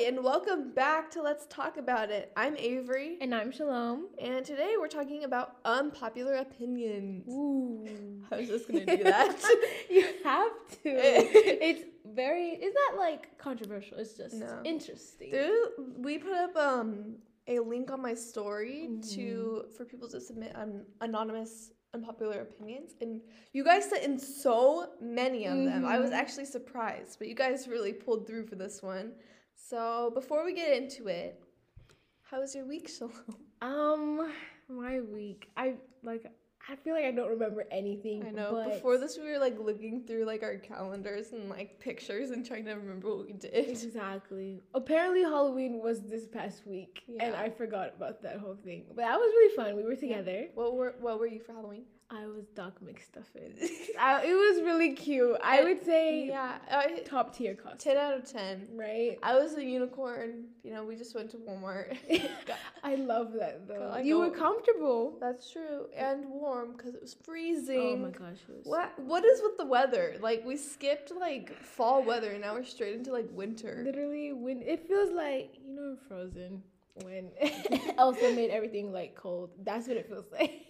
and welcome back to Let's Talk About It. I'm Avery, And I'm Shalom. and today we're talking about unpopular opinions. Ooh. I was just gonna do that. you have to. it's very, it's not like controversial, it's just No. interesting. There, we put up um a link on my story to for people to submit an anonymous unpopular opinions, and you guys sent in so many of them. I was Mhm. actually surprised, but you guys really pulled through for this one. So before we get into it, how was your week, Shalom? Um, my week, I like, I feel like I don't remember anything. I know. but Before this, we were like looking through like our calendars and like pictures and trying to remember what we did. Exactly. Apparently, Halloween was this past week, and I forgot about that whole thing. But that was really fun. We were together. What were What were you for Halloween? I was Doc McStuffin. I, it was really cute. I would say Yeah, uh, I, top tier costume. ten out of ten. Right? I was a unicorn. You know, we just went to Walmart. I love that though. Like you a- were comfortable. That's true, and warm because it was freezing. Oh my gosh, it was What What is with the weather? Like we skipped like fall weather, and now we're straight into like winter. literally when it feels like you know Frozen when Elsa made everything like cold. That's what it feels like.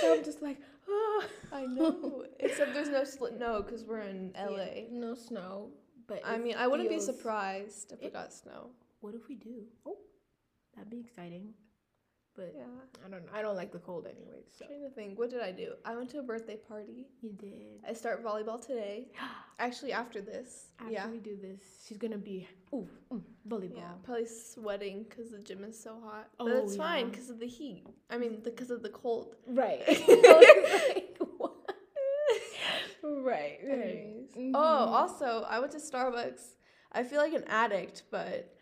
So I'm just like, oh. I know. Except there's no no, because we're in LA. Yeah, no snow, but I mean, I wouldn't be surprised if we it- got snow. What if we do? Oh, that'd be exciting. But Yeah. I don't. I don't like the cold anyway. So trying to think, what did I do? I went to a birthday party. you did. I start volleyball today. Actually, after this. After yeah. we do this, she's gonna be ooh mm, volleyball. Yeah, probably sweating because the gym is so hot. But Oh, it's fine because of the heat. I mean, because of the cold. Right. Like, what? right. Anyways. Mhm. Oh, also, I went to Starbucks. I feel like an addict, but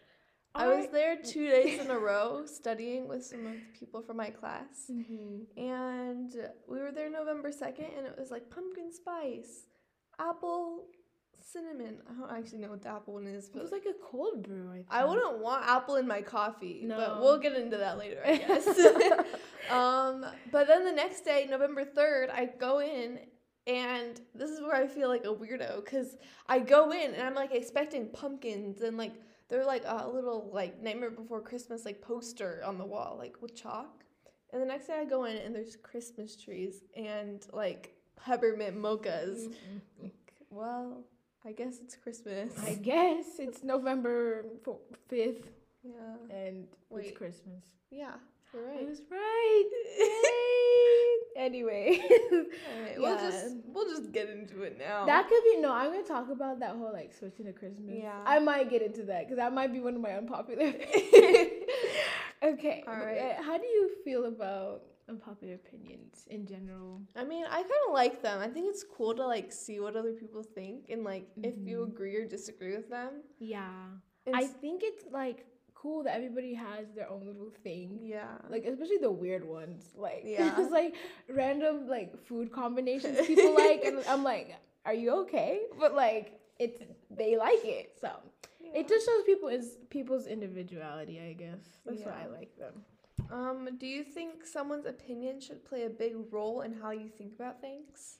I was there two days in a row studying with some of the people from my class. Mhm. And we were there November 2nd, and it was like pumpkin spice, apple, cinnamon. I don't actually know what the apple one is, But It was like a cold brew. I, think. I wouldn't want apple in my coffee, but we'll get into that later, I guess. um, but then the next day, November 3rd, I go in and this is where I feel like a weirdo because I go in and I'm like expecting pumpkins and like they're like a little like Nightmare Before Christmas like poster on the wall, like with chalk. And the next day I go in and there's Christmas trees and like peppermint mochas. Mm-mm. Like, well, I guess it's Christmas. I guess it's November fifth, yeah. and Wait. it's Christmas. Yeah, you're I right. was right. Anyway, Alright, we'll just we'll just get into it now. that could be no. I'm gonna talk about that whole like switching to Christmas. Yeah. I might get into that because that might be one of my unpopular. okay. All right. uh, How do you feel about unpopular opinions in general? I mean, I kind of like them. I think it's cool to like see what other people think and like if you Mhm. agree or disagree with them. Yeah. It's, I think it's like cool that everybody has their own little thing. yeah. Like especially the weird ones. Like Yeah. it's like random like food combinations people like and I'm like, are you okay? But like it's they like it. So it just shows people is people's individuality, I guess. That's why I like them. Um, do you think someone's opinion should play a big role in how you think about things?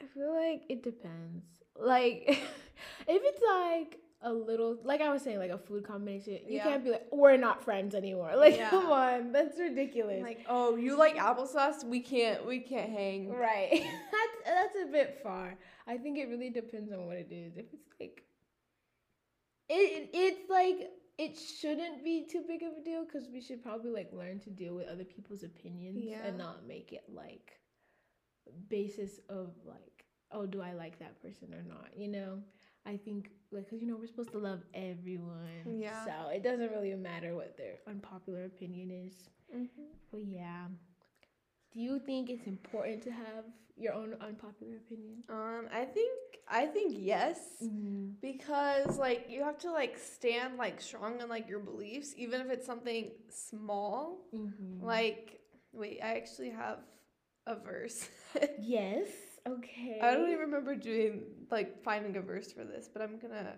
I feel like it depends. Like if it's like a little like I was saying, like a food combination, you Yeah. can't be like, we're not friends anymore. Like Yeah. come on, that's ridiculous. Like, oh, you like applesauce? We can't we can't hang. Right. that's that's a bit far. I think it really depends on what it is. If it's like it, it it's like it shouldn't be too big of a deal because we should probably like learn to deal with other people's opinions Yeah. and not make it like basis of like oh do I like that person or not you know I think like because you know we're supposed to love everyone Yeah. so it doesn't really matter what their unpopular opinion is Mm-hmm. but yeah. Do you think it's important to have your own unpopular opinion? Um, I think I think yes. Mm-hmm. because like you have to like stand like strong in like your beliefs even if it's something small Mm-hmm. like wait i actually have a verse yes. Okay. i don't even remember doing like finding a verse for this but i'm gonna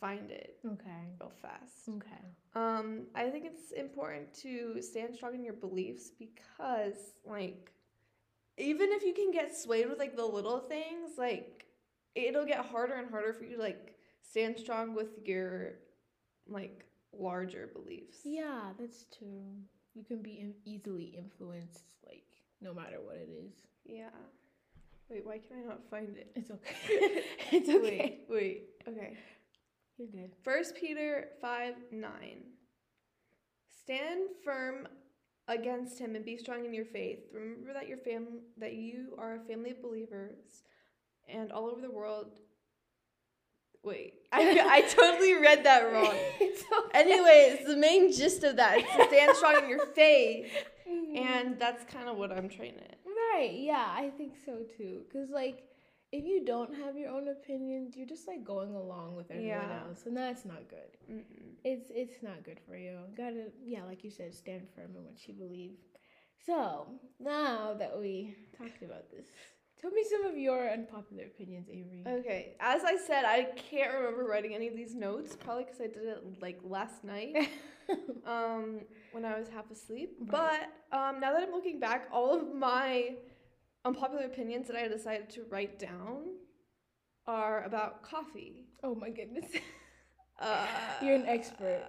find it Okay. real fast Okay. um i think it's important to stand strong in your beliefs because like even if you can get swayed with like the little things like it'll get harder and harder for you to like stand strong with your like larger beliefs. Yeah, that's true. You can be in- easily influenced, like no matter what it is. Yeah. Wait, why can I not find it? It's okay. it's okay. Wait, wait. Okay. You're good. First Peter 5 9. Stand firm against him and be strong in your faith. Remember that your fam that you are a family of believers and all over the world. Wait, I, I totally read that wrong. okay. Anyways, the main gist of that is to stand strong in your faith, Mhm. and that's kind of what I'm trying to. Right, yeah, I think so too. Cause like, if you don't have your own opinions, you're just like going along with everyone Yeah. else, and that's not good. Mm-mm. It's it's not good for you. Gotta yeah, like you said, stand firm in what you believe. So now that we talked about this, tell me some of your unpopular opinions, Avery. Okay, as I said, I can't remember writing any of these notes, probably because I did it like last night. um, when I was half asleep. Right. But um, now that I'm looking back, all of my unpopular opinions that I decided to write down are about coffee. oh my goodness. Uh, You're an expert.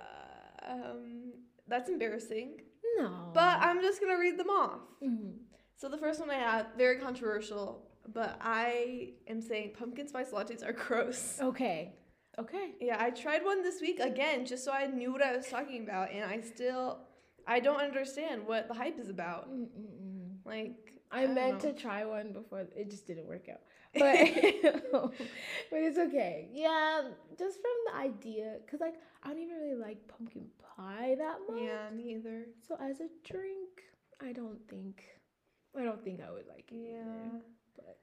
Um, that's embarrassing. no. But I'm just gonna read them off. Mhm. So the first one I have, very controversial, but I am saying pumpkin spice lattes are gross. Okay. Okay. Yeah, I tried one this week again just so I knew what I was talking about, and I still, I don't understand what the hype is about. Mm-mm-mm. Like, I, don't meant know. to try one before it just didn't work out. But but it's okay. Yeah, just from the idea cuz like I don't even really like pumpkin pie that much. Yeah, me either. So as a drink, I don't think I don't think I would like it. Yeah. either, But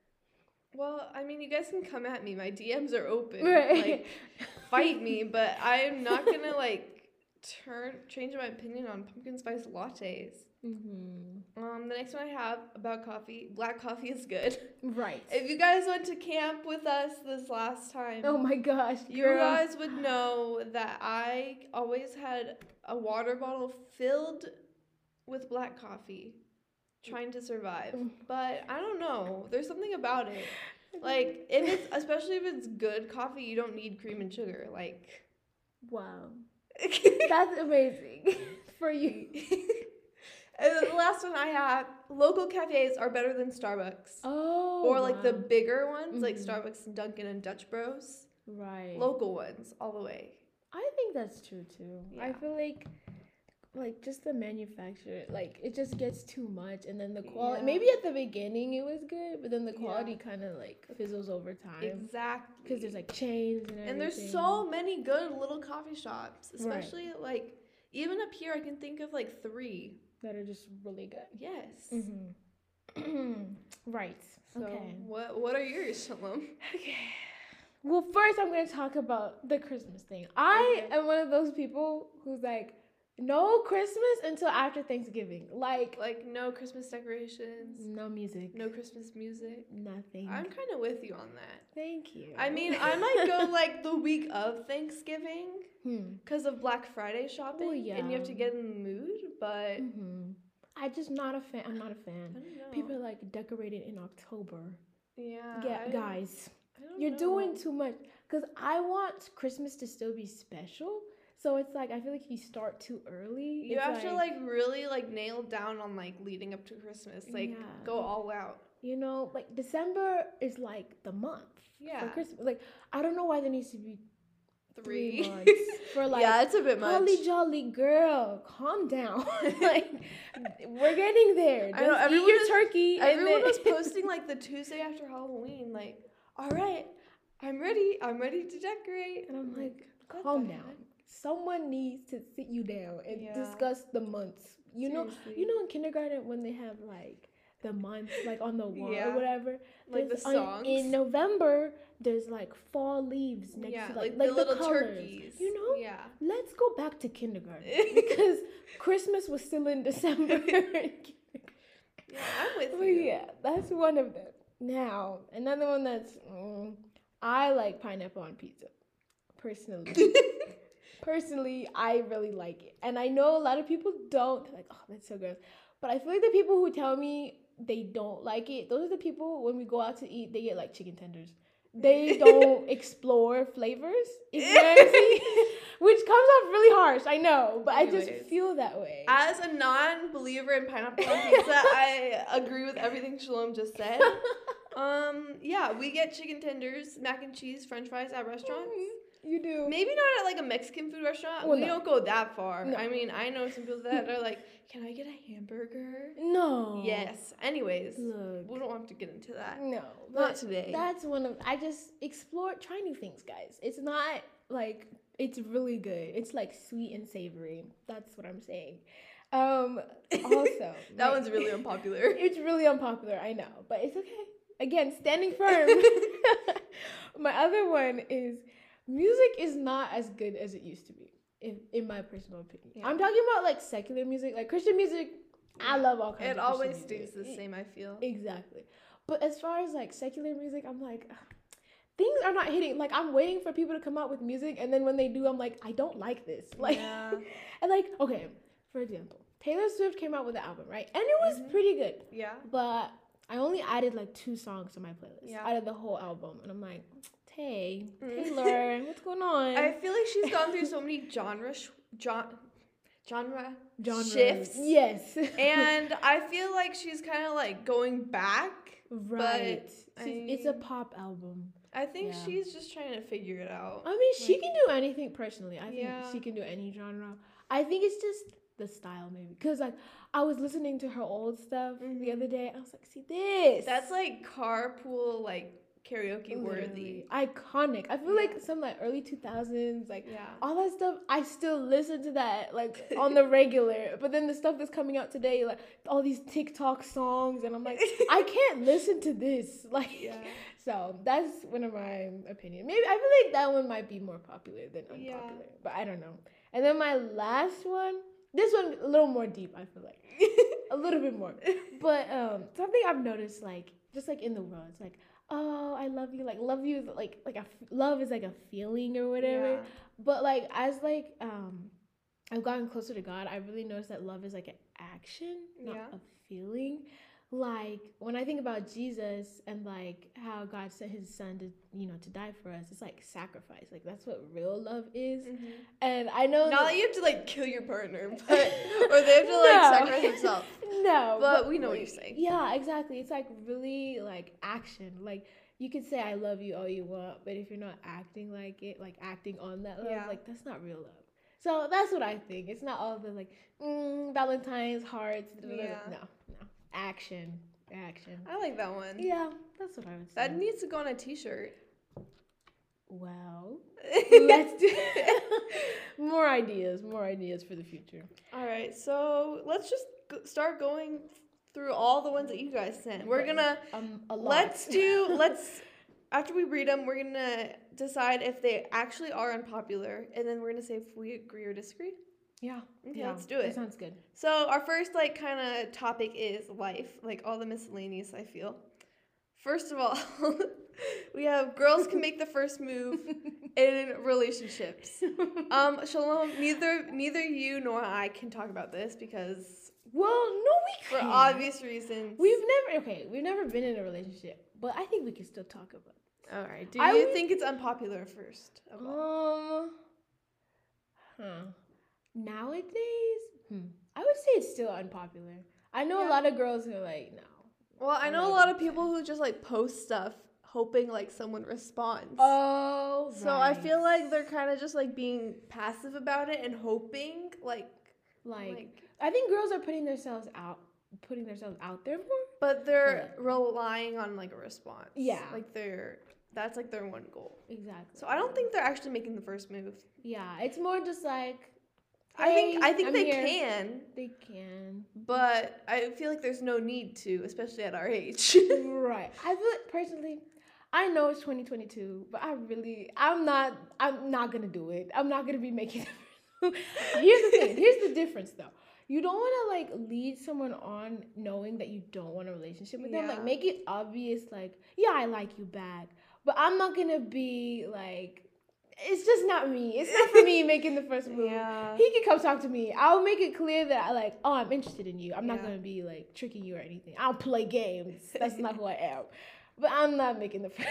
Well, I mean, you guys can come at me. My DMs are open. Right. Like, fight me, but I'm not gonna like turn change my opinion on pumpkin spice lattes. mhm. Um, the next one I have about coffee. Black coffee is good. Right. If you guys went to camp with us this last time, oh my gosh. You girl. guys would know that I always had a water bottle filled with black coffee trying to survive. Mm. But I don't know. There's something about it. Like if it's especially if it's good coffee, you don't need cream and sugar. Like wow. That's amazing for you. and then the last one I have, local cafes are better than Starbucks. Oh. or like the bigger ones, like Mhm. Starbucks and Dunkin' and Dutch Bros. right. Local ones, all the way. I think that's true too. I feel like like just the manufacturer, like it just gets too much and then the quality Yeah. maybe at the beginning it was good, but then the Yeah. quality kind of like fizzles over time Exactly. because there's like chains and everything. And there's so many good little coffee shops, Right. especially like even up here. I can think of like three. that are just really good. Yes. Mm-hmm. right. So okay. what what are yours, Shalom? Okay. Well, first I'm going to talk about the Christmas thing. I Okay. am one of those people who's like no Christmas until after Thanksgiving. Like Like no Christmas decorations, no music. no Christmas music. Nothing. I'm kind of with you on that. Thank you. I mean, I might go like the week of Thanksgiving Hmm. because of Black Friday shopping, and you have to get in the mood. But hmm I just not a fan. I'm not a fan. know. People like decorated in October. yeah, Yeah, I- guys, I you're doing too much. Cause I want Christmas to still be special. So it's like I feel like if you start too early, You have to like really like nail down on like leading up to Christmas, like Yeah. go all out. you know, like December is like the month Yeah, for Christmas. Like I don't know why there needs to be three, three. months for like yeah, it's a bit much. Holly jolly girl, calm down. like we're getting there. I know, Just eat everyone your is- turkey. Everyone was posting like the Tuesday after Halloween, like, all right, I'm ready. I'm ready to decorate. and I'm like, calm down. Someone needs to sit you down and Yeah. discuss the months. You know, you know in kindergarten when they have like the months like on the wall Yeah. or whatever. like the there's on- songs. in November. There's like fall leaves next yeah, to like, like, the like little colors. turkeys. You know, Yeah. let's go back to kindergarten because Christmas was still in December. Yeah, I'm with But you. yeah, that's one of them. Now, another one that's mm, I like pineapple on pizza. Personally. Personally, I really like it. And I know a lot of people don't. They're like, oh, that's so gross. But I feel like the people who tell me they don't like it, those are the people when we go out to eat, they get like chicken tenders. They don't explore flavors. If you know what I'm saying? which comes off really harsh. I know, but I just feel that way. As a non-believer in pineapple on pizza, I agree with everything Shalom just said. Um, yeah, we get chicken tenders, mac and cheese, French fries at restaurants. You do. Maybe not at like a Mexican food restaurant. Well, we no. don't go that far. No. I mean, I know some people that are like, "Can I get a hamburger?" No. Yes. Anyways, Look. we don't want to get into that. No. Not today. That's one of I just explore try new things, guys. It's not like it's really good. It's like sweet and savory. That's what I'm saying. Um also that my- one's really unpopular. It's really unpopular, I know, but it's okay. Again, standing firm. my other one is music is not as good as it used to be, in, in my personal opinion. Yeah. I'm talking about like secular music, like Christian music. I love all kinds It of always stays the same. I feel. Exactly. But as far as like secular music, I'm like, ugh, things are not hitting. Like I'm waiting for people to come out with music, and then when they do, I'm like, I don't like this. Like, Yeah. and like, okay, for example, Taylor Swift came out with an album, right? And it was Mhm. pretty good, Yeah. but I only added like two songs to my playlist Yeah. out of the whole album, and I'm like, Tay, Mm. Taylor, what's going on? I feel like she's gone through so many genre sh- gen- genre Genre shifts. Yes. and I feel like she's kind of like going back. right. I it's a pop album. I think Yeah. she's just trying to figure it out. I mean, she Like- can do anything personally. I think Yeah. she can do any genre. I think it's just the style, maybe. Because, like, I was listening to her old stuff the Mhm. other day. I was like, see this. That's like carpool like karaoke worthy. Iconic. I feel like some, like, early 2000s, like, Yeah. all that stuff, I still listen to that, like, on the regular. But then the stuff that's coming out today, like, all these TikTok songs, and I'm like, I can't listen to this. Like, Yeah. so that's one of my opinion. Maybe I feel like that one might be more popular than Yeah. unpopular, but I don't know. And then my last one, this one a little more deep. I feel like a little bit more, but um, something I've noticed, like just like in the world, it's like, oh, I love you. Like love you is like like a f- love is like a feeling or whatever. Yeah. But like as like um, I've gotten closer to God, I really noticed that love is like an action, not Yeah. a feeling. Like when I think about Jesus and like how God sent His Son to you know to die for us, it's like sacrifice. Like that's what real love is. Mhm. And I know Not that- that you have to like kill your partner, but or they have to like sacrifice themselves. no, But we know what you're saying. Yeah, exactly. It's like really like action. Like you can say I love you all you want, but if you're not acting like it, like acting on that love, Yeah. like that's not real love. So that's what I think. It's not all the like mm, Valentine's hearts. Yeah. No, no. Action, action. I like that one. Yeah, that's what I would say. That needs to go on a t-shirt. well, let's do more ideas. More ideas for the future. All right, so let's just start going through all the ones that you guys sent. We're gonna Um, a lot. let's do let's after we read them, we're gonna decide if they actually are unpopular, and then we're gonna say if we agree or disagree. Yeah. Okay, yeah, let's do it. That sounds good. So our first like kind of topic is life, like all the miscellaneous. I feel. First of all, we have girls can make the first move in relationships. Um, Shalom, neither neither you nor I can talk about this because Well, no, we for can't. obvious reasons. We've never okay. We've never been in a relationship, but I think we can still talk about. It. All right. Do I you would- think it's unpopular first? Of all? Um, huh. Nowadays, hmm. I would say it's still unpopular. I know Yeah. a lot of girls who are like, no. Well, I know a lot of people who just like post stuff hoping like someone responds. Oh, So I feel like they're kind of just like being passive about it and hoping like like, like I think girls are putting themselves out, putting themselves out there more. but they're relying on like a response. Yeah. Like they're that's like their one goal. Exactly. So I don't think they're actually making the first move. Yeah, it's more just like. I think I think I'm they here." can, They can. but I feel like there's no need to, especially at our age. right. I feel like personally, I know it's 2022, but I really, I'm not, I'm not gonna do it. I'm not gonna be making. Here's the thing. Here's the difference, though. You don't want to like lead someone on knowing that you don't want a relationship with them. Like make it obvious. Like, yeah, I like you back, but I'm not gonna be like. It's just not me. It's not for me making the first move. yeah. He can come talk to me. I'll make it clear that I like, oh, I'm interested in you. I'm not Yeah. gonna be like tricking you or anything. I'll play games. That's not who I am. But I'm not making the first.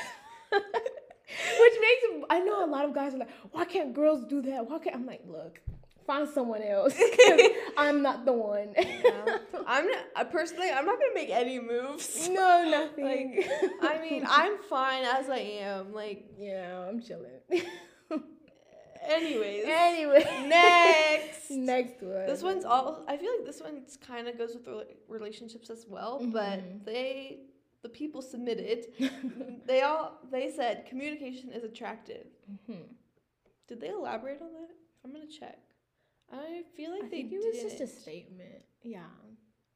Which makes I know a lot of guys are like, why can't girls do that? Why can't I'm like, look, find someone else. I'm not the one. Yeah. I'm not, I personally, I'm not gonna make any moves. no, nothing. Like, I mean, I'm fine as I am. Like, yeah, I'm chilling. Anyways. anyway, Next. next one. This one's all. I feel like this one kind of goes with rela- relationships as well, Mhm. but they, the people submitted, they all they said communication is attractive. Mhm. Did they elaborate on that? I'm gonna check. I feel like I they think it was just a statement. Yeah,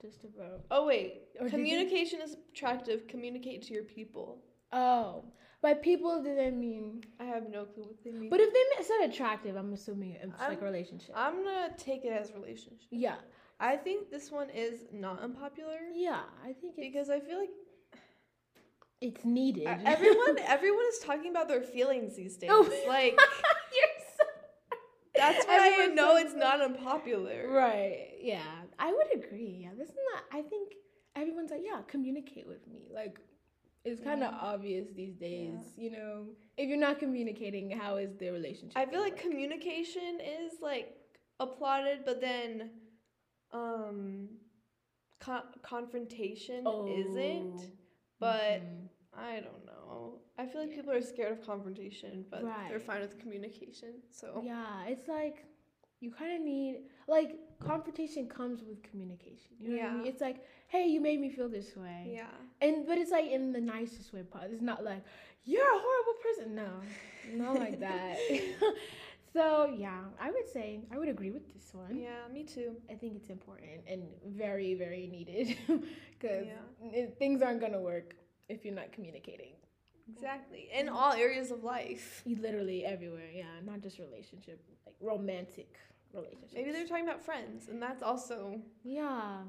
just about. Oh wait, Or communication is attractive. Communicate to your people. Oh, by people do they mean? I have no clue what they mean. But if they said attractive, I'm assuming it's like I'm- a relationship. I'm gonna take it as relationship. yeah, I think this one is not unpopular yeah. I think it's, because I feel like it's needed. everyone everyone is talking about their feelings these days. Oh. Like You're so that's why I know so- it's not unpopular. right. Yeah, I would agree. Yeah, this is not. I think everyone's like, yeah, communicate with me. Like, it's kind of Yeah. obvious these days. You know, if you're not communicating, how is the relationship? I feel like work? communication is like applauded, but then um con- confrontation isn't. Oh, But mhm. I don't know. I feel like Yeah. people are scared of confrontation, but they're fine with communication. So Yeah, it's like you kind of need like confrontation comes with communication. You know what I mean? Yeah. It's like, hey, you made me feel this way, yeah. and but it's like in the nicest way. Part. It's not like you're a horrible person. No, not like that. so yeah, I would say I would agree with this one. Yeah, me too. I think it's important and very very needed because Yeah. things aren't gonna work if you're not communicating. Exactly. In all areas of life. Literally everywhere. Yeah, not just relationship, like romantic relationships. Maybe they're talking about friends, and that's also Yeah,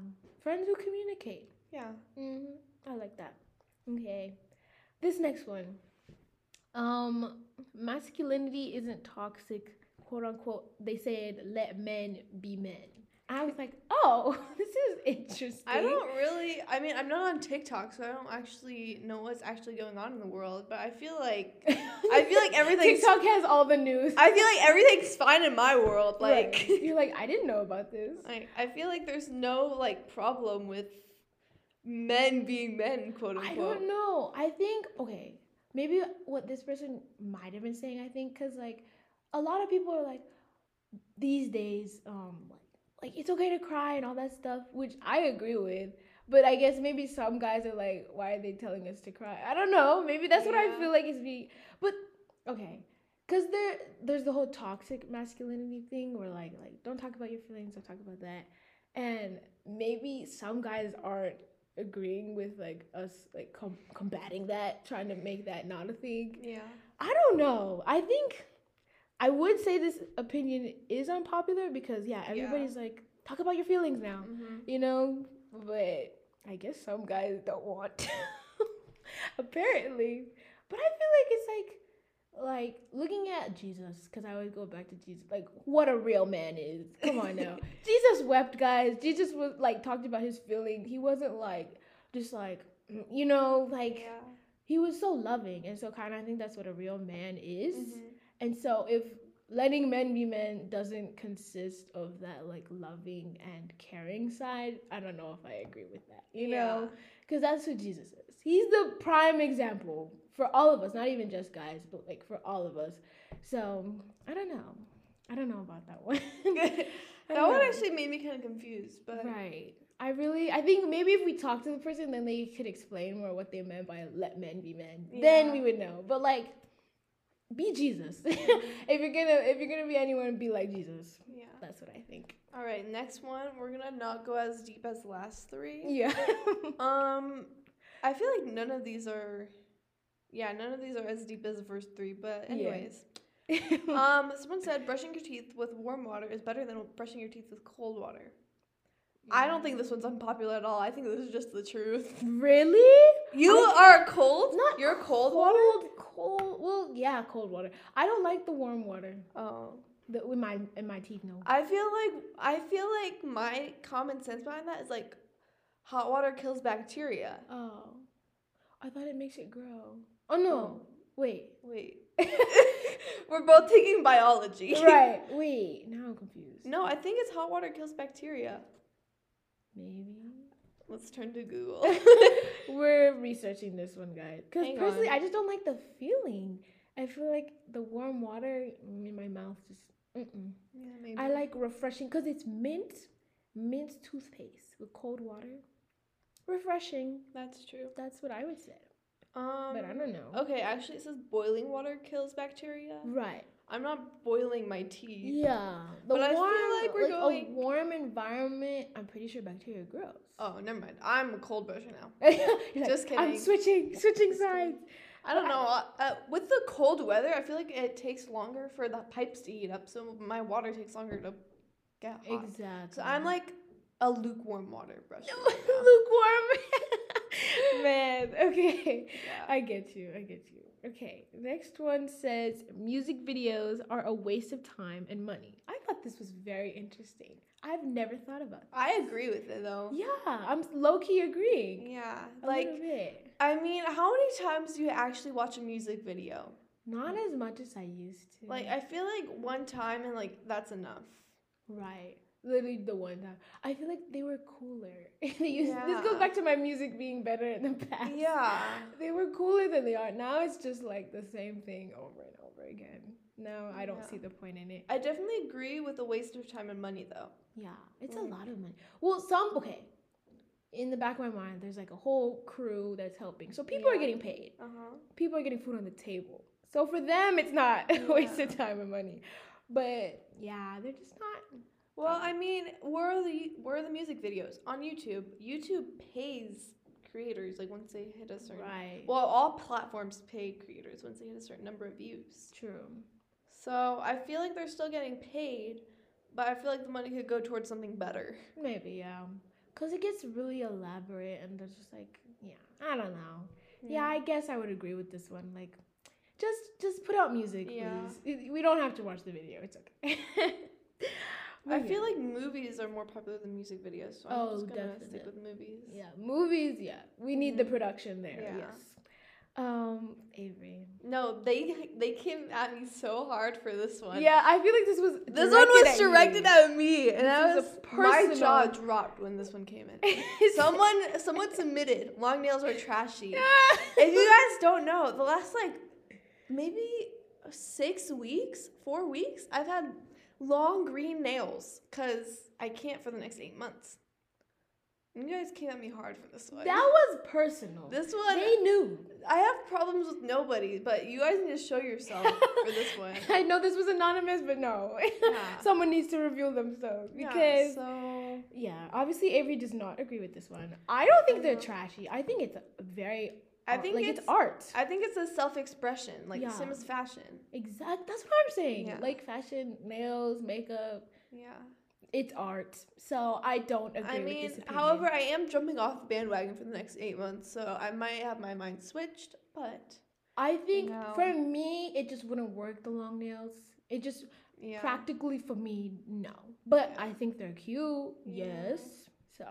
friends who communicate. yeah. hmm I like that. Okay, this next one. Um, masculinity isn't toxic, quote unquote. They said let men be men. I was like, oh, this is interesting. I don't really. I mean, I'm not on TikTok, so I don't actually know what's actually going on in the world. But I feel like I feel like everything's. TikTok has all the news. I feel like everything's fine in my world. Like, Right. you're like, I didn't know about this. I I feel like there's no like problem with men being men, quote unquote. I don't know. I think okay, maybe what this person might have been saying. I think because like a lot of people are like these days, um, like like it's okay to cry and all that stuff, which I agree with. But I guess maybe some guys are like, why are they telling us to cry? I don't know. Maybe that's what I feel like is being. But okay, because there there's the whole toxic masculinity thing where like like don't talk about your feelings, don't talk about that, and maybe some guys aren't agreeing with like us like com- combating that, trying to make that not a thing. Yeah. I don't know. I think I would say this opinion is unpopular because yeah, Yeah. everybody's like talk about your feelings now, hmm you know. But I guess some guys don't want to, apparently. But I feel like it's like like looking at Jesus because I always go back to Jesus. Like what a real man is. Come on now, Jesus wept, guys. Jesus was like talked about his feelings. He wasn't like just like you know like Yeah. he was so loving and so kind. I think that's what a real man is. Mhm. And so if letting men be men doesn't consist of that like loving and caring side, I don't know if I agree with that. You know, because that's who Jesus is. He's the prime example for all of us, not even just guys, but like for all of us. So I don't know. I don't know about that one. That don't one actually made me kind of confused, but Right. I really, I think maybe if we talk to the person, then they could explain more what they meant by let men be men. Then we would know. But like, be Jesus. if you're gonna, if you're gonna be anyone, be like Jesus. yeah. That's what I think. All right, next one. We're gonna not go as deep as the last three. Yeah. Um, I feel like none of these are. Yeah, none of these are as deep as the first three. But Yeah. anyways, um, someone said brushing your teeth with warm water is better than brushing your teeth with cold water. I don't think this one's unpopular at all. I think this is just the truth. really. You I- are cold. Not You're cold water. Cold, cold. Well, yeah, cold water. I don't like the warm water. Oh, The, with my in my teeth, no. I feel like I feel like my common sense behind that is like, hot water kills bacteria. Oh, I thought it makes it grow. Oh no, oh. wait. Wait. We're both taking biology. right. Wait. Now I'm confused. No, I think it's hot water kills bacteria. Maybe. Let's turn to Google. We're researching this one, guys. Because personally, on. I just don't like the feeling. I feel like the warm water in my mouth just. Mm-mm. yeah, maybe. I like refreshing because it's mint, mint toothpaste with cold water. Refreshing. That's true. That's what I would say. Um, But I don't know. Okay, actually, it says boiling water kills bacteria. Right. I'm not boiling my tea. Yeah. The But I feel like we're a going- a warm environment. I'm pretty sure bacteria grows. Oh, never mind. I'm a cold busher now. Just I'm switching, switching sides. I don't know. Uh, with the cold weather, I feel like it takes longer for the pipes to heat up, so my water takes longer to get hot. Exactly. So I'm like a lukewarm water right lukewarm. Man, okay. Yeah. I get you. I get you. Okay. Next one says music videos are a waste of time and money. I thought this was very interesting. I've never thought about that. I agree with it though. Yeah, I'm low key agreeing. Yeah. A Like. I mean, how many times do you actually watch a music video? Not as much as I used to. Like, I feel like one time and like that's enough. Right. Literally the one time. I feel like they were cooler. they used, This goes back to my music being better in the past. Yeah. They were cooler than they are. Now it's just like the same thing over and over again. No, I don't Yeah. see the point in it. I definitely agree with the waste of time and money though. Yeah, it's Like- a lot of money. Well, some okay. In the back of my mind, there's like a whole crew that's helping. So people are getting paid. Uh huh. People are getting food on the table. So for them, it's not a waste of time and money. But yeah, they're just not. Well, I mean, where are the where are the music videos on YouTube? YouTube pays creators like once they hit a certain. Right. Well, all platforms pay creators once they hit a certain number of views. True. So I feel like they're still getting paid, but I feel like the money could go towards something better. Maybe yeah. Cause it gets really elaborate and there's just like yeah, I don't know. Yeah, I guess I would agree with this one. Like, just just put out music, Yeah. please. We don't have to watch the video. It's okay. I feel like movies are more popular than music videos, so I'm Oh, just gonna stick with movies. yeah, movies. Yeah, we need the Mhm. production there. Yeah. Yes. Um, Avery. No, they they came at me so hard for this one. Yeah, I feel like this was This one was at directed you. at me, and This I was a my jaw dropped when this one came in. someone someone submitted long nails are trashy. if you guys don't know, the last like maybe six weeks, four weeks, I've had long green nails because I can't for the next eight months. You guys came at me hard for this one. that was personal. this one, they knew. I have problems with nobody, but you guys need to show yourself for this one. I know this was anonymous, but no. Yeah. Someone needs to reveal themselves Because, Yeah, so Yeah, obviously Avery does not agree with this one. I don't think they're trashy. I think it's a very I art- think like it's, it's, art. I think it's a self-expression, like Yeah. same as fashion. exact. That's what I'm saying. Yeah. Like fashion, nails, makeup. Yeah. It's art. So I don't agree I mean, however, I am jumping off the bandwagon for the next eight months, so I might have my mind switched, but I think No. for me it just wouldn't work the long nails. It just yeah. practically for me no. But. I think they're cute. Yes. So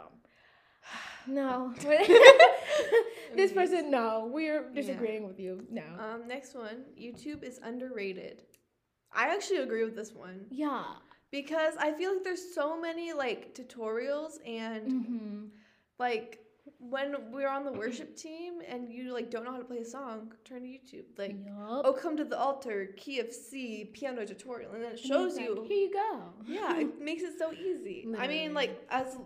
no. this person no. We're disagreeing with you. No. Um, next one, YouTube is underrated. I actually agree with this one yeah. because I feel like there's so many like tutorials and Mm-hmm. like when we're on the worship team and you like don't know how to play a song, turn to YouTube. Like, Yup. oh, come to the altar, key of C, piano tutorial, and then it shows it's like, you. Here you go. Yeah, it makes it so easy. I mean, like as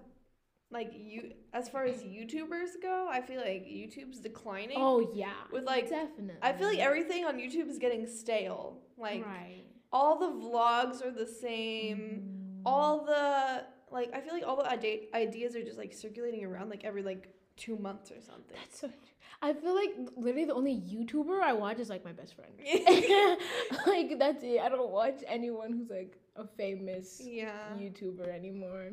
like you as far as YouTubers go, I feel like YouTube's declining. oh yeah. With, like, definitely. I feel like everything on YouTube is getting stale. Like right. all the vlogs are the same. Mhm. All the like I feel like all the ide- ideas are just like circulating around like every like 2 months or something. That's so. I feel like literally the only YouTuber I watch is like my best friend. like that's it. I don't watch anyone who's like a famous yeah. YouTuber anymore.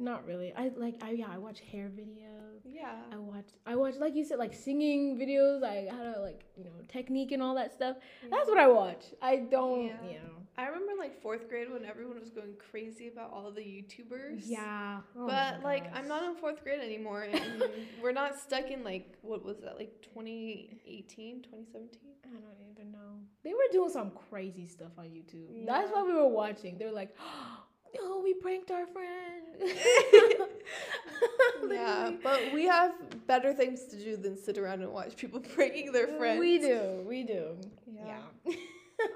Not really. I like. I yeah. I watch hair videos. Yeah. I watch. I watch like you said, like singing videos. Like how to like you know technique and all that stuff. That's what I watch. I don't. Yeah. You know. I remember like fourth grade when everyone was going crazy about all the YouTubers. Yeah. Oh but like. I'm not in fourth grade anymore, and we're not stuck in like what was that like 2018, 2017. I don't even know. They were doing some crazy stuff on YouTube. Yeah. That's Yeah. what we were watching. They were like, oh, "Oh, we pranked our friend." Yeah, but we have better things to do than sit around and watch people pranking their friends. We do. We do. Yeah. Yeah.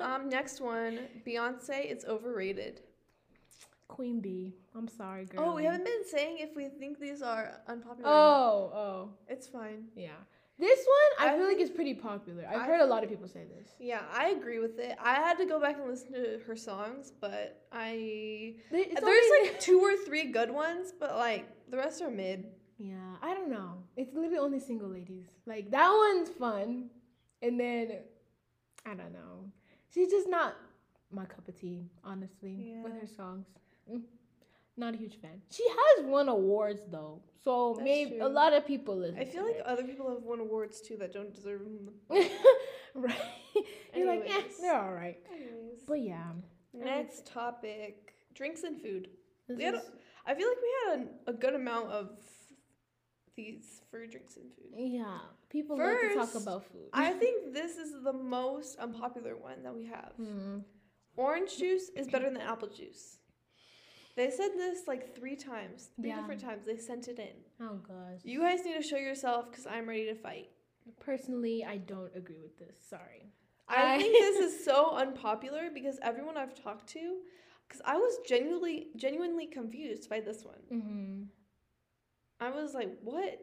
Um, next one, Beyonce. It's overrated. Queen Bee. I'm sorry, girl. Oh, we haven't been saying if we think these are unpopular. Oh, oh, it's fine. yeah. This one, I, I feel like it's pretty popular. I've I heard a lot of people say this. Yeah, I agree with it. I had to go back and listen to her songs, but I there's only- like two or three good ones, but like the rest are mid. Yeah, I don't know. It's literally only single ladies. Like that one's fun, and then I don't know. She's just not my cup of tea, honestly, with her songs. Mm. Mm, Not a huge fan. She has won awards though, so That's maybe a lot of people listen. I feel to like her. other people have won awards too that don't deserve them. right. You're like, eh, they're all right. Anyways, But yeah, next topic: drinks and food. this We had a- is- I feel like we had a, a good amount of these for drinks and food. yeah. People like to talk about food. I think this is the most unpopular one that we have. Hmm. Orange juice is better than apple juice. They said this like three times, three Yeah. different times. They sent it in. Oh gosh. You guys need to show yourself because I'm ready to fight. Personally, I don't agree with this. Sorry. I I- think this is so unpopular because everyone I've talked to, because I was genuinely genuinely confused by this one. Mm-hmm. I was like, what?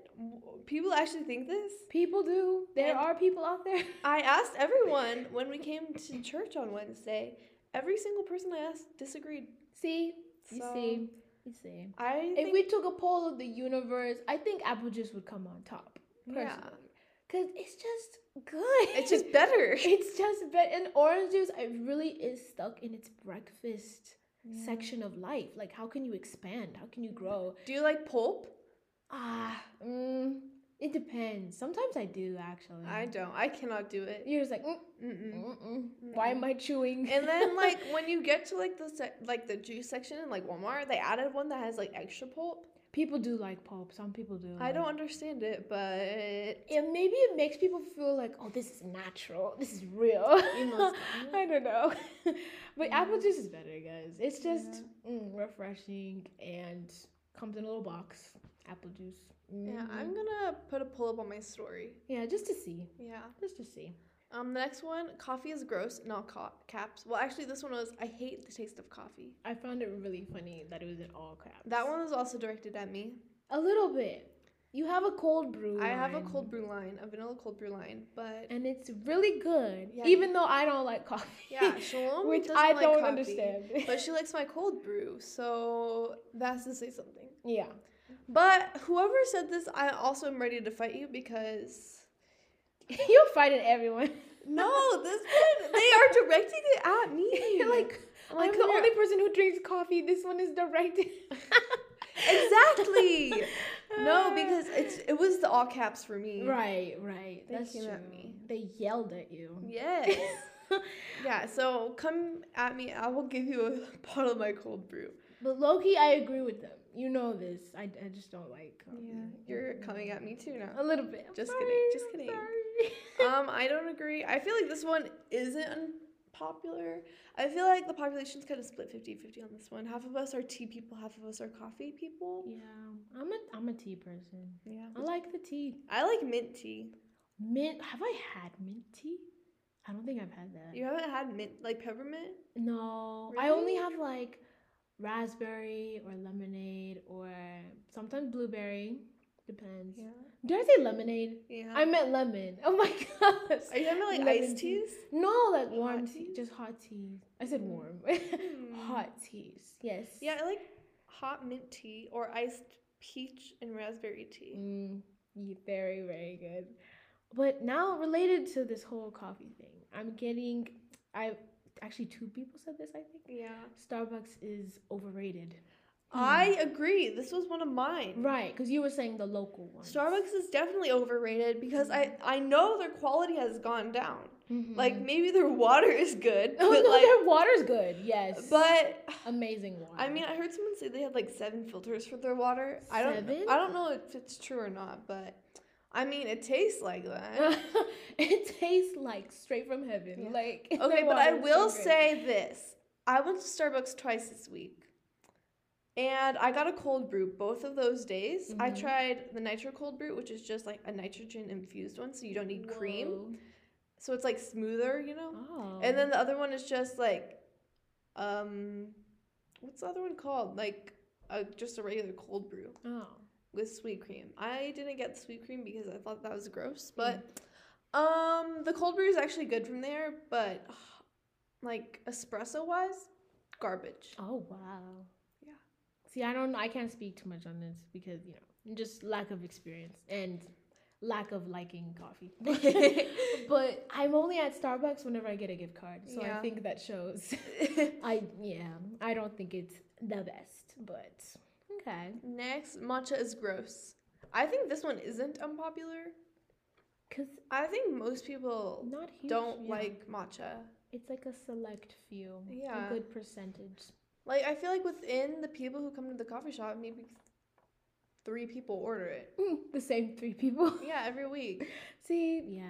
People actually think this? People do. There And- are people out there. I asked everyone when we came to church on Wednesday. Every single person I asked disagreed. See, you So, see, you see. I If we took a poll of the universe, I think apple juice would come on top. Yeah. Cause it's just good. it's just better. it's just better. And orange juice, it really is stuck in its breakfast section of life. Like, how can you expand? How can you grow? Do you like pulp? Ah, mm, it depends. Sometimes I do actually. I don't. I cannot do it. You're just like, mm, Mm-mm. mm-mm. why am I chewing? And then like when you get to like the sec- like the juice section in like Walmart, they added one that has like extra pulp. people do like pulp. Some people do. I don't understand it, but Yeah, maybe it makes people feel like, oh, this is natural. This is real. I don't know. but Yeah. apple juice is better, guys. It's just mm, refreshing and comes in a little box. Apple juice. yeah, Mhm. I'm gonna put a pull up on my story. Yeah, just to see. Yeah. Just to see. Um, the next one, coffee is gross in all ca- caps. Well, actually, this one was I hate the taste of coffee. I found it really funny that it was in all caps. That one was also directed at me. A little bit. You have a cold brew. I have a cold brew line, a vanilla cold brew line, but And it's really good. Yeah. Even though I don't like coffee. yeah, Shalom Which I like don't coffee, understand. But she likes my cold brew, so that's to say something. yeah. But whoever said this, I also am ready to fight you because You're fighting everyone. no, this one they are directing it at me. Like, I'm the only person who drinks coffee. This one is directed. exactly. No, because it's it was the all caps for me. right, right. They That's came true. at me. They yelled at you. Yes. yeah. So come at me. I will give you a bottle of my cold brew. But Loki, I agree with them. You know this. I, I just don't like coffee. Yeah, you're coming at me too now. a little bit. I'm Just sorry, kidding, just kidding. sorry. um, I don't agree. I feel like this one isn't unpopular. I feel like the population's kind of split 50-50 on this one. Half of us are tea people, half of us are coffee people. yeah, I'm a I'm a tea person. Yeah. I like the tea. I like mint tea. Mint. Have I had mint tea? I don't think I've had that. You haven't had mint like peppermint? No, I only have like raspberry or lemonade or sometimes blueberry. Depends. Yeah. Did I say lemonade? Yeah. I meant lemon. Oh my gosh. Are you talking about like iced tea. teas? No, like warm Hot tea. teas? Just hot teas. I said warm. Hmm. hot teas. Yes. Yeah, I like hot mint tea or iced peach and raspberry tea. Mm, yeah, very, very good. But now related to this whole coffee thing, I'm getting I actually two people said this, I think. Yeah. Starbucks is overrated. I agree. This was one of mine. Right, because you were saying the local one. Starbucks is definitely overrated because I I know their quality has gone down. Mhm. Like maybe their water is good, oh but no, like their water's good. Yes, but amazing water. I mean I heard someone say they had like seven filters for their water. I don't Seven? I don't know if it's true or not, but I mean it tastes like that. it tastes like straight from heaven. Yeah. Like Okay, but I water is so will say this. I went to Starbucks twice this week. And I got a cold brew both of those days. I Mhm. tried the nitro cold brew, which is just like a nitrogen infused one, so you don't need cream. So it's like smoother, you know? Oh. And then the other one is just like um what's the other one called? Like a, just a regular cold brew oh. With sweet cream. I didn't get the sweet cream because I thought that was gross, Mm. but um the cold brew is actually good from there, but like espresso wise, garbage. Oh wow. Yeah. See, I don't. I can't speak too much on this because you know, just lack of experience and lack of liking coffee. but I'm only at Starbucks whenever I get a gift card, so I think that shows. I yeah. I don't think it's the best, but okay. Next, matcha is gross. I think this one isn't unpopular. Cause I think most people not huge. don't yeah. like matcha. It's like a select few. Yeah. A good percentage. Like I feel like within the people who come to the coffee shop, maybe three people order it. Mm, the same three people. Yeah, every week. See, yeah.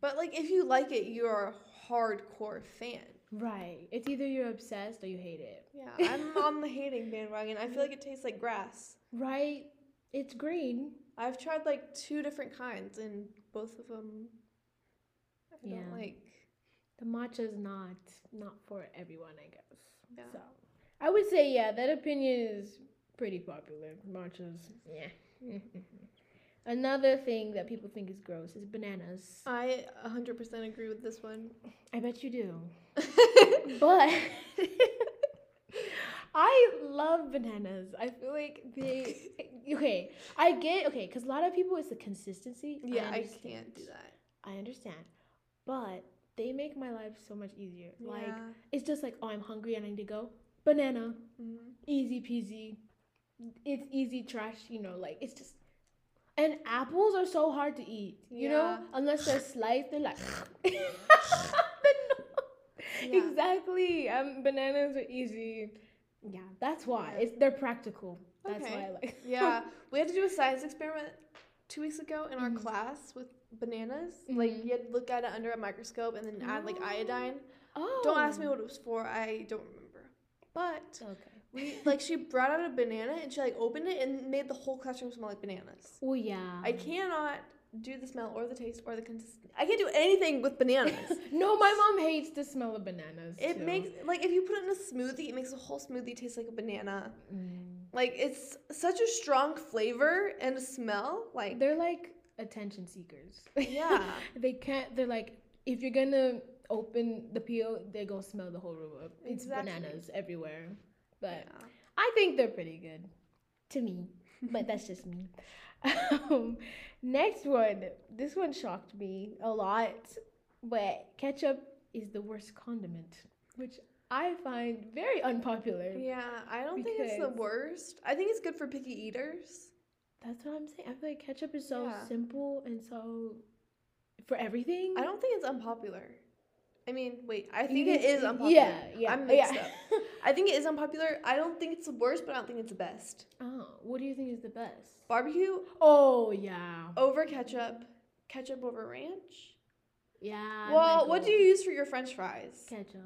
But like if you like it, you're a hardcore fan. Right. It's either you're obsessed or you hate it. Yeah, I'm on the hating bandwagon. I feel like it tastes like grass. Right. It's green. I've tried like two different kinds, and both of them I Yeah. don't like. The matcha is not not for everyone, I guess. Yeah. So I would say yeah, that opinion is pretty popular. Matchas, yeah. Mm-hmm. Another thing that people think is gross is bananas. I 100% agree with this one. I bet you do. But I love bananas. I feel like they okay. I get okay because a lot of people it's the consistency. yeah, I understand. can't do that. I understand, but they make my life so much easier. Like it's just like oh I'm hungry and I need to go banana, Mhm. easy peasy. It's easy trash. You know like it's just. And apples are so hard to eat, you know, unless they're sliced. They're like, Yeah. exactly. Um, bananas are easy. Yeah, that's why Yeah. it's they're practical. That's Okay. why I like. Yeah, we had to do a science experiment two weeks ago in our Mhm. class with bananas. Like Mhm. you had to look at it under a microscope and then add like Oh. iodine. Oh. Don't ask me what it was for. I don't remember. But Okay. We like she brought out a banana and she like opened it and made the whole classroom smell like bananas. Oh yeah. I cannot do the smell or the taste or the consistency. I can't do anything with bananas. no, my mom hates the smell of bananas. it too. makes like if you put it in a smoothie, it makes the whole smoothie taste like a banana. Mm. Like it's such a strong flavor and smell. Like They're like attention seekers. yeah. they can't. They're like if you're gonna open the peel, they go smell the whole room up. It's Exactly. bananas everywhere. But yeah. I think they're pretty good to me, but that's just me. Um, next one. This one shocked me a lot, but ketchup is the worst condiment, which I find very unpopular. Yeah, I don't think it's the worst. I think it's good for picky eaters. That's what I'm saying. I feel like ketchup is so Yeah. simple and so for everything. I don't think it's unpopular. I mean, wait, I think it is unpopular. Yeah, yeah. I'm mixed yeah. up. I think it is unpopular. I don't think it's the worst, but I don't think it's the best. oh, what do you think is the best? Barbecue Oh yeah, over ketchup, ketchup over ranch. yeah. Well, what do you use for your French fries? Ketchup.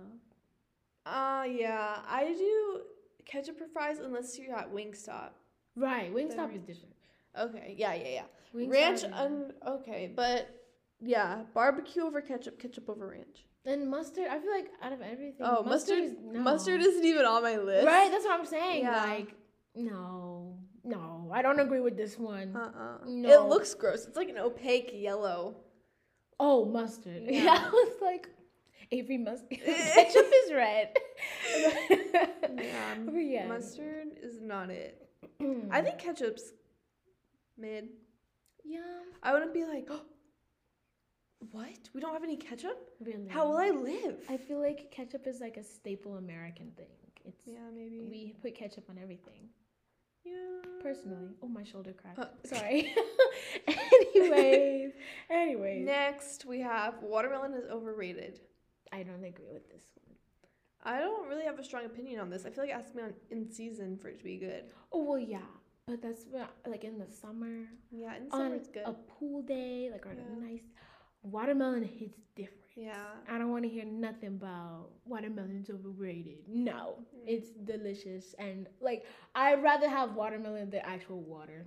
Uh, yeah, I do ketchup for fries unless you're at Wingstop. Right, Wingstop is different. Okay, yeah, yeah, yeah. Wingstop ranch, un- okay, but yeah, barbecue over ketchup, ketchup over ranch. and mustard. I feel like out of everything, Oh, mustard, is, no. mustard isn't even on my list. right. That's what I'm saying. Yeah. Like, no, no, I don't agree with this one. Uh-uh. It No. looks gross. It's like an opaque yellow. Oh, mustard. Yeah. Yeah, I was like, Avery mustard. Ketchup is red. Yeah, yeah. mustard is not it. I think ketchup's mid. Yeah. I wouldn't be like, what? We don't have any ketchup? Really. How will I live? I feel like ketchup is like a staple American thing. It's yeah, maybe. we put ketchup on everything. Yeah. personally. Oh, my shoulder cracked. Huh. Oh. Sorry. anyways, anyways, Next, we have watermelon is overrated. I don't agree with this one. I don't really have a strong opinion on this. I feel like it has to be on in season for it to be good. Oh well, yeah, but that's what, like in the summer Yeah, in summer on it's good. a pool day, like on Yeah. a nice watermelon hits different. Yeah. I don't want to hear nothing about watermelon's overrated. No, Mm. it's delicious and like I'd rather have watermelon than actual water.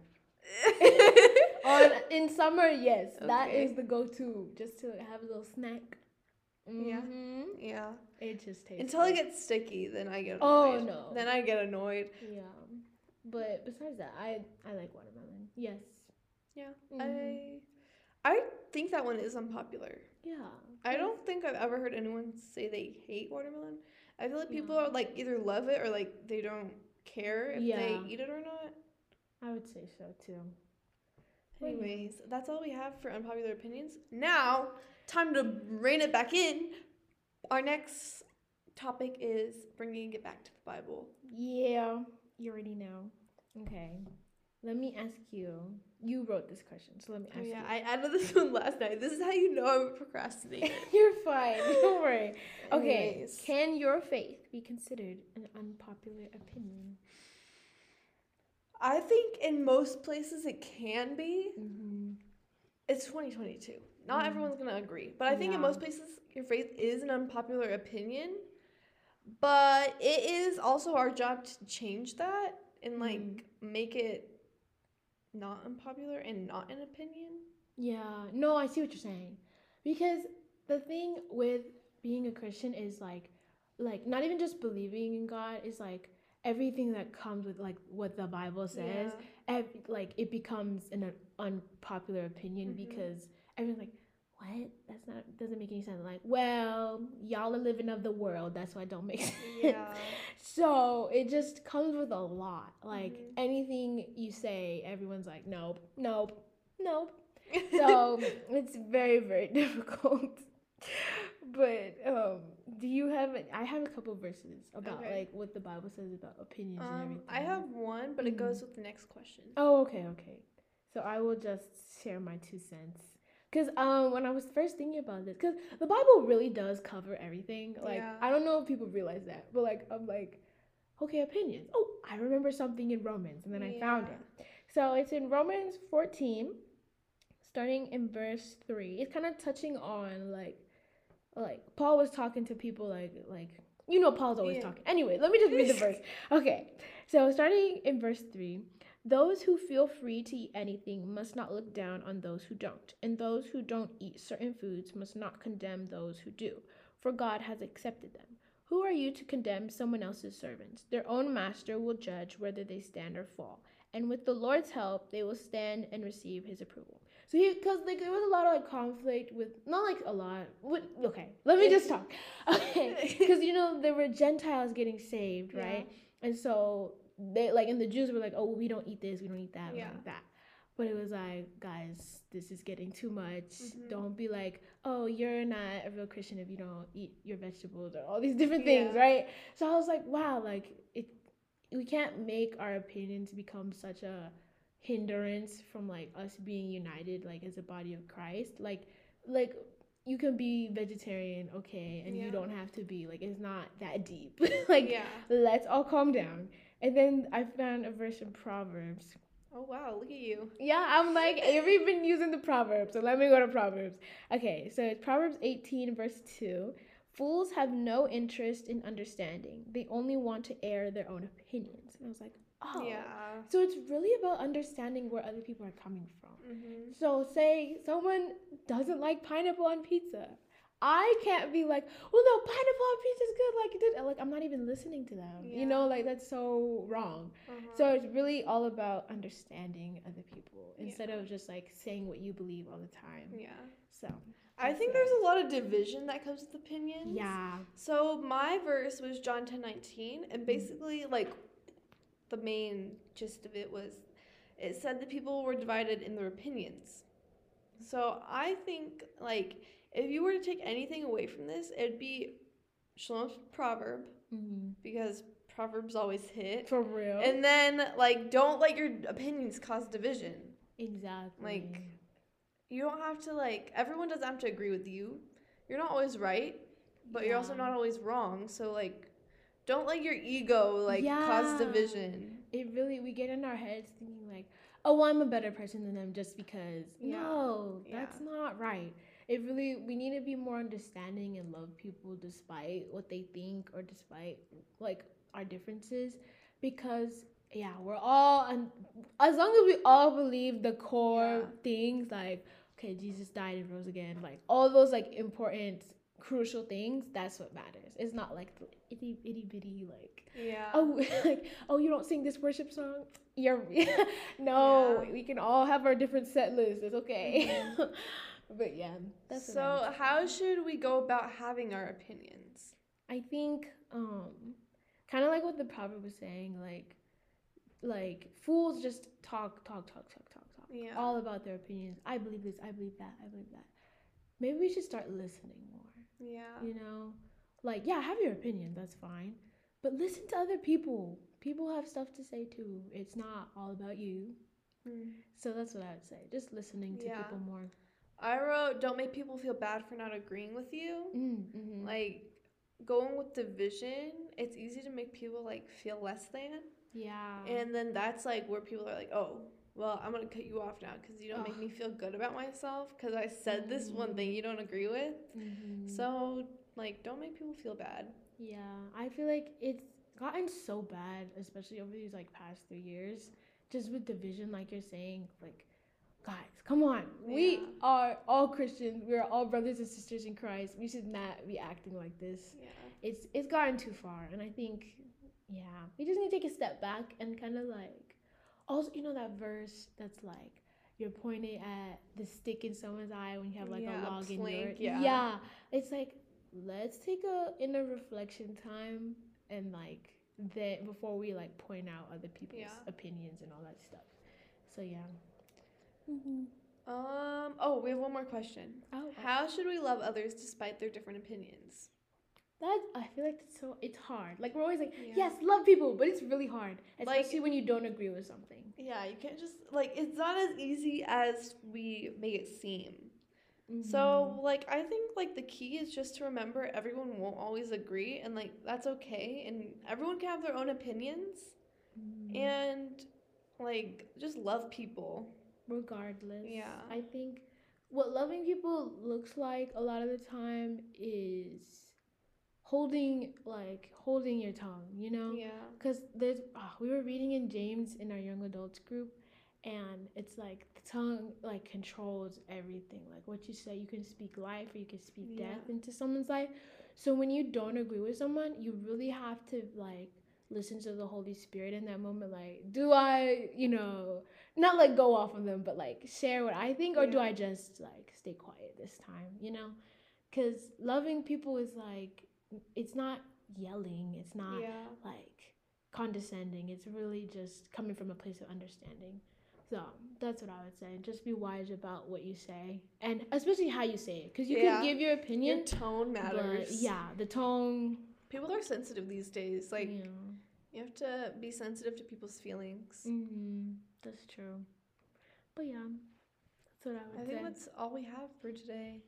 On in summer, yes, that Okay. is the go-to just to have a little snack. Yeah. Mhm. yeah. It just tastes Until it good. gets sticky, then I get Oh, annoyed. no. Then I get annoyed. Yeah. But besides that, I I like watermelon. Yes. Yeah. Mhm. I I think that one is unpopular. Yeah. I don't think I've ever heard anyone say they hate watermelon. I feel like people Yeah. are like either love it or like they don't care if Yeah. they eat it or not. I would say so too. Well, yeah. Anyways, that's all we have for unpopular opinions. Now, time to rein it back in. Our next topic is bringing it back to the Bible. Yeah, you already know. Okay. Let me ask you. You wrote this question, so let me ask Oh, yeah, you. I added this one last night. This is how you know I'm a procrastinator. You're fine. Don't worry. Okay. Anyways. Can your faith be considered an unpopular opinion? I think in most places it can be. Mm-hmm. It's 2022. Not Mm. everyone's going to agree. But I think in most places, your faith is an unpopular opinion. But it is also our job to change that and, like, Mm. make it not unpopular and not an opinion. Yeah. No, I see what you're saying. Because the thing with being a Christian is like like not even just believing in God is like everything that comes with like what the Bible says. ev- like it becomes an un- unpopular opinion Mhm. because everyone's like, "What? That's not doesn't make any sense." Like, well, y'all are living of the world. That's why it don't make sense. Yeah. So it just comes with a lot. Like Mhm. anything you say, everyone's like, "Nope, nope, nope." So it's very very difficult. But um, do you have? a- I have a couple verses about Okay. like what the Bible says about opinions and um, everything. I have one, but it goes with the next question. Oh, okay, okay. So I will just share my two cents. Cause um when I was first thinking about this, cause the Bible really does cover everything. Like Yeah. I don't know if people realize that, but like I'm like, okay, opinions. Oh, I remember something in Romans, and then I found it. So it's in Romans 14, starting in verse three. It's kind of touching on like, like Paul was talking to people like like you know Paul's always Yeah. talking. Anyway, let me just read the verse. Okay, so starting in verse three. Those who feel free to eat anything must not look down on those who don't, and those who don't eat certain foods must not condemn those who do, for God has accepted them. Who are you to condemn someone else's servants? Their own master will judge whether they stand or fall, and with the Lord's help, they will stand and receive His approval. So, he, because like there was a lot of like conflict with not like a lot. With, okay, let me just talk. Okay, because you know there were Gentiles getting saved, Yeah. right? And so they like, and the Jews were like, "Oh, we don't eat this, we don't eat that, Yeah. don't that." But it was like, guys, this is getting too much. Mhm. Don't be like, oh, you're not a real Christian if you don't eat your vegetables or all these different things, Yeah. right? So I was like, wow, like it, we can't make our opinions become such a hindrance from like us being united, like as a body of Christ. Like, like you can be vegetarian, okay, and Yeah. you don't have to be like it's not that deep. like, yeah. let's all calm down. And then I found a verse in Proverbs Oh wow, look at you. yeah, I'm like, we've been using the Proverbs, so let me go to Proverbs. Okay, so it's Proverbs 18, verse 2. Fools have no interest in understanding, they only want to air their own opinions. And I was like, oh. Yeah. So it's really about understanding where other people are coming from. Mm-hmm. So, say someone doesn't like pineapple on pizza. I can't be like, well, no, pineapple on pizza is good. Like, it did. Like, I'm not even listening to them. You know, like, that's so wrong. Uh-huh. So it's really all about understanding other people instead of just like saying what you believe all the time. yeah. So I think there's a lot of division that comes with opinions. yeah, So my verse was John 10 19, Mm-hmm. and basically, like, the main gist of it was it said that people were divided in their opinions. So I think, like, if you were to take anything away from this, it'd be Shalom's proverb, mm-hmm. because Proverbs always hit. For real. And then like don't let your opinions cause division. exactly. like, You don't have to like everyone doesn't have to agree with you. You're not always right, but you're also not always wrong. So like don't let your ego like Yeah. cause division. it really we get in our heads thinking like, oh, well, I'm a better person than them just because. Yeah. No, Yeah. that's not right. It really we need to be more understanding and love people despite what they think or despite like our differences because yeah, we're all and as long as we all believe the core Yeah. things like okay, Jesus died and rose again, like all those like important crucial things, that's what matters. It's not like the itty itty bitty like Yeah. oh like oh you don't sing this worship song you're no Yeah. we can all have our different set lists it's okay mm-hmm. but yeah that's so how should we go about having our opinions? i think um kind of like what the proverb was saying like like fools just talk talk talk talk talk talk. Yeah. all about their opinions. I believe this i believe that i believe that. Maybe we should start listening more. Yeah. you know? Like yeah have your opinion that's fine. But listen to other people. People have stuff to say too. It's not all about you. Mm. so that's what i would say. Just listening to Yeah. people more I wrote don't make people feel bad for not agreeing with you. mm, mm-hmm. Like going with division, it's easy to make people like feel less than. yeah And then that's like where people are like, "Oh, well, I'm going to cut you off now cuz you don't make me feel good about myself cuz I said this one thing Mm. you don't agree with." Mhm. So, like don't make people feel bad. yeah i feel like it's gotten so bad especially over these like past three years just with division like you're saying like guys come on we are all christians we're all brothers and sisters in christ we should not be acting like this Yeah. it's it's gotten too far and i think yeah we just need to take a step back and kind of like also you know that verse that's like you're pointing at the stick in someone's eye when you have like Yeah, a a log in plank, your yeah. yeah. it's like let's take a inner reflection time and like then before we like point out other people's Yeah. opinions and all that stuff so yeah Um, oh, we have one more question. oh How should we love others despite their different opinions? that i feel like it's so it's hard like we're always like Yeah. yes love people but it's really hard Like- especially when you don't agree with something Yeah, you can't just like it's not as easy as we make it seem. Mm-hmm. So, like, I think like the key is just to remember everyone won't always agree, and like that's okay, and everyone can have their own opinions, Mhm. and like just love people. Regardless. Yeah. I think what loving people looks like a lot of the time is holding like holding your tongue, you know? Yeah, Cuz there's ah, we were reading in James in our young adults group and it's like the tongue like controls everything. Like what you say, you can speak life or you can speak Yeah. death into someone's life. So when you don't agree with someone, you really have to like listen to the Holy Spirit in that moment. Like, do I, you know, not like go off on them, but like share what I think, or do I just like stay quiet this time, you know? Because loving people is like, it's not yelling, it's not yeah, like condescending, it's really just coming from a place of understanding. So that's what I would say. Just be wise about what you say, and especially how you say it, because you Yeah. can give your your opinion. tone but matters. yeah, the tone. people are sensitive these days. Like, you you have to be sensitive to people's feelings. Mm-hmm. That's true. But yeah, that's what I would I say. think that's all we have for today.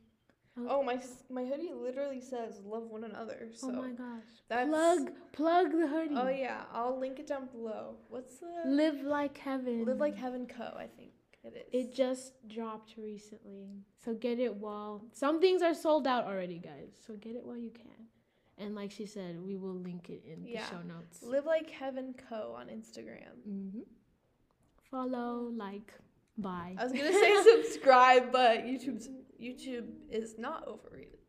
Oh. Oh, my s- my hoodie literally says "love one another." So oh my gosh. that's Plug plug the hoodie. Oh yeah, I'll link it down below. What's the Live like heaven. Live Like Heaven Co. I think it is. It just dropped recently. So get it while some things are sold out already, guys. So get it while you can. And like she said, we will link it in Yeah. the show notes. Live Like Heaven Co. on Instagram. Mm-hmm. Follow, like, bye. I was gonna say subscribe, but YouTube's YouTube is not overrated.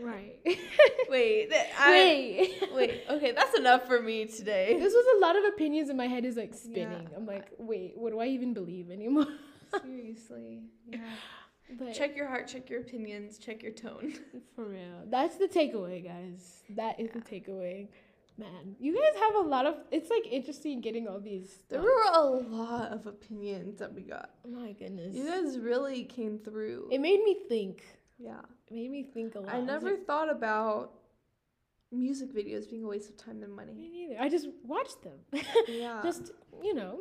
right. Wait, th- I, Wait. wait. Okay, that's enough for me today. this was a lot of opinions in my head is like spinning. Yeah. I'm like, wait, what do I even believe anymore? Seriously, yeah. But Check your heart. Check your opinions. Check your tone. For real. That's the takeaway, guys. That is the takeaway. Man, you guys have a lot of. It's like interesting getting all these. There were a lot of opinions that we got. Oh my goodness. You guys really came through. It made me think. yeah. It made me think a lot. I never like, thought about music videos being a waste of time and money. Me neither. I just watched them. Yeah. just you know.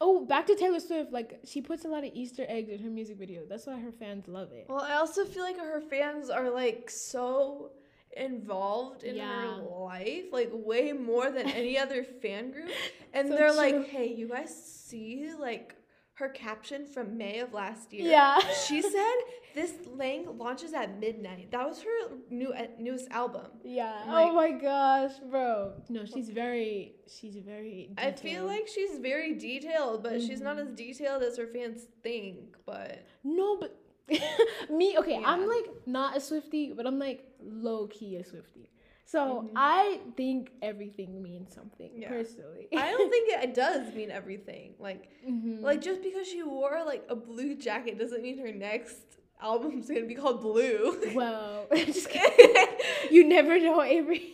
Oh, back to Taylor Swift. Like she puts a lot of Easter eggs in her music video. That's why her fans love it. well, I also feel like her fans are like so involved in Yeah. her life, like way more than any other fan group. And So they're true. like, "Hey, you guys see like her caption from May of last year?" Yeah. She said this Lang launches at midnight. That was her new uh, newest album. Yeah. Like- oh my gosh, bro. No, she's very. She's very. I feel like she's very detailed, but she's not Mhm. as detailed as her fans think. But No, but me, okay, I'm like not a Swifty, but I'm like low key a Swifty. So Mhm. I think everything means something Yeah. personally. I don't think it, does mean everything. Like, Mhm. like just because she wore like a blue jacket doesn't mean her next album's gonna be called Blue. well, just kidding. you never know, Avery.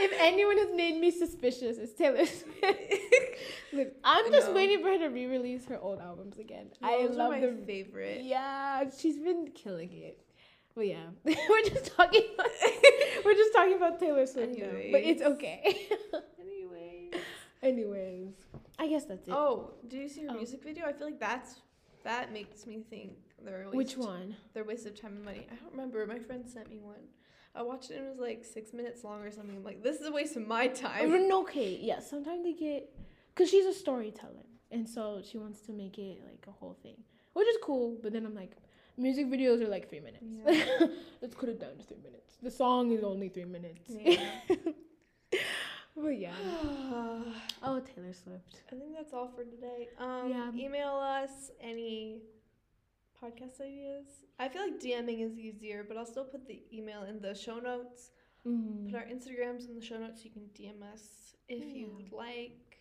if anyone has made me suspicious, it's Taylor Swift. Look, I'm just waiting for her to re-release her old albums again. I love my them. favorite. Yeah, she's been killing it. But yeah, we're just talking. About, we're just talking about Taylor Swift now, but it's okay. Anyways. Anyways, I guess that's it. Oh, did you see her Oh. music video? I feel like that's that makes me think they're a waste Which one? They're a waste of time and money. I don't remember. My friend sent me one. I watched it and it was like six minutes long or something. I'm like, this is a waste of my time. Oh, okay, yeah. Sometimes they get, cause she's a storyteller, and so she wants to make it like a whole thing, which is cool. But then I'm like, music videos are like three minutes. Yeah. Let's cut it down to three minutes. The song is only three minutes. Yeah. but yeah. Oh, Taylor Swift. I think that's all for today. Um, Yeah. Email us any podcast ideas. I feel like DMing is easier, but I'll still put the email in the show notes. Mhm. Put our Instagrams in the show notes. You can DM us if Yeah. you'd like.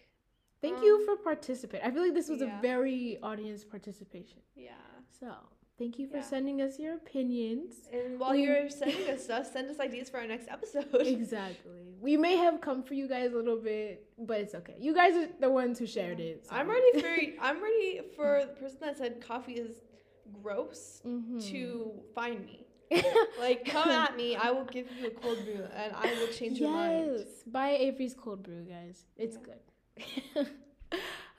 Thank Um, you for participating. I feel like this was yeah. a very audience participation. Yeah. So thank you for Yeah. sending us your opinions. And while you're sending us stuff, send us ideas for our next episode. exactly. We may have come for you guys a little bit, but it's okay. You guys are the ones who shared it. so- I'm ready for I'm ready for the person that said coffee is gross Mhm. to find me. Like come at me, I will give you a cold brew and I will change your mind. yes. Buy Avery's cold brew, guys. It's Yeah. good.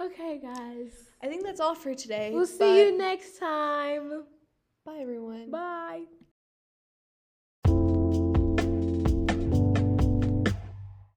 Okay, guys. I think that's all for today. We'll see you next time. Bye everyone. Bye.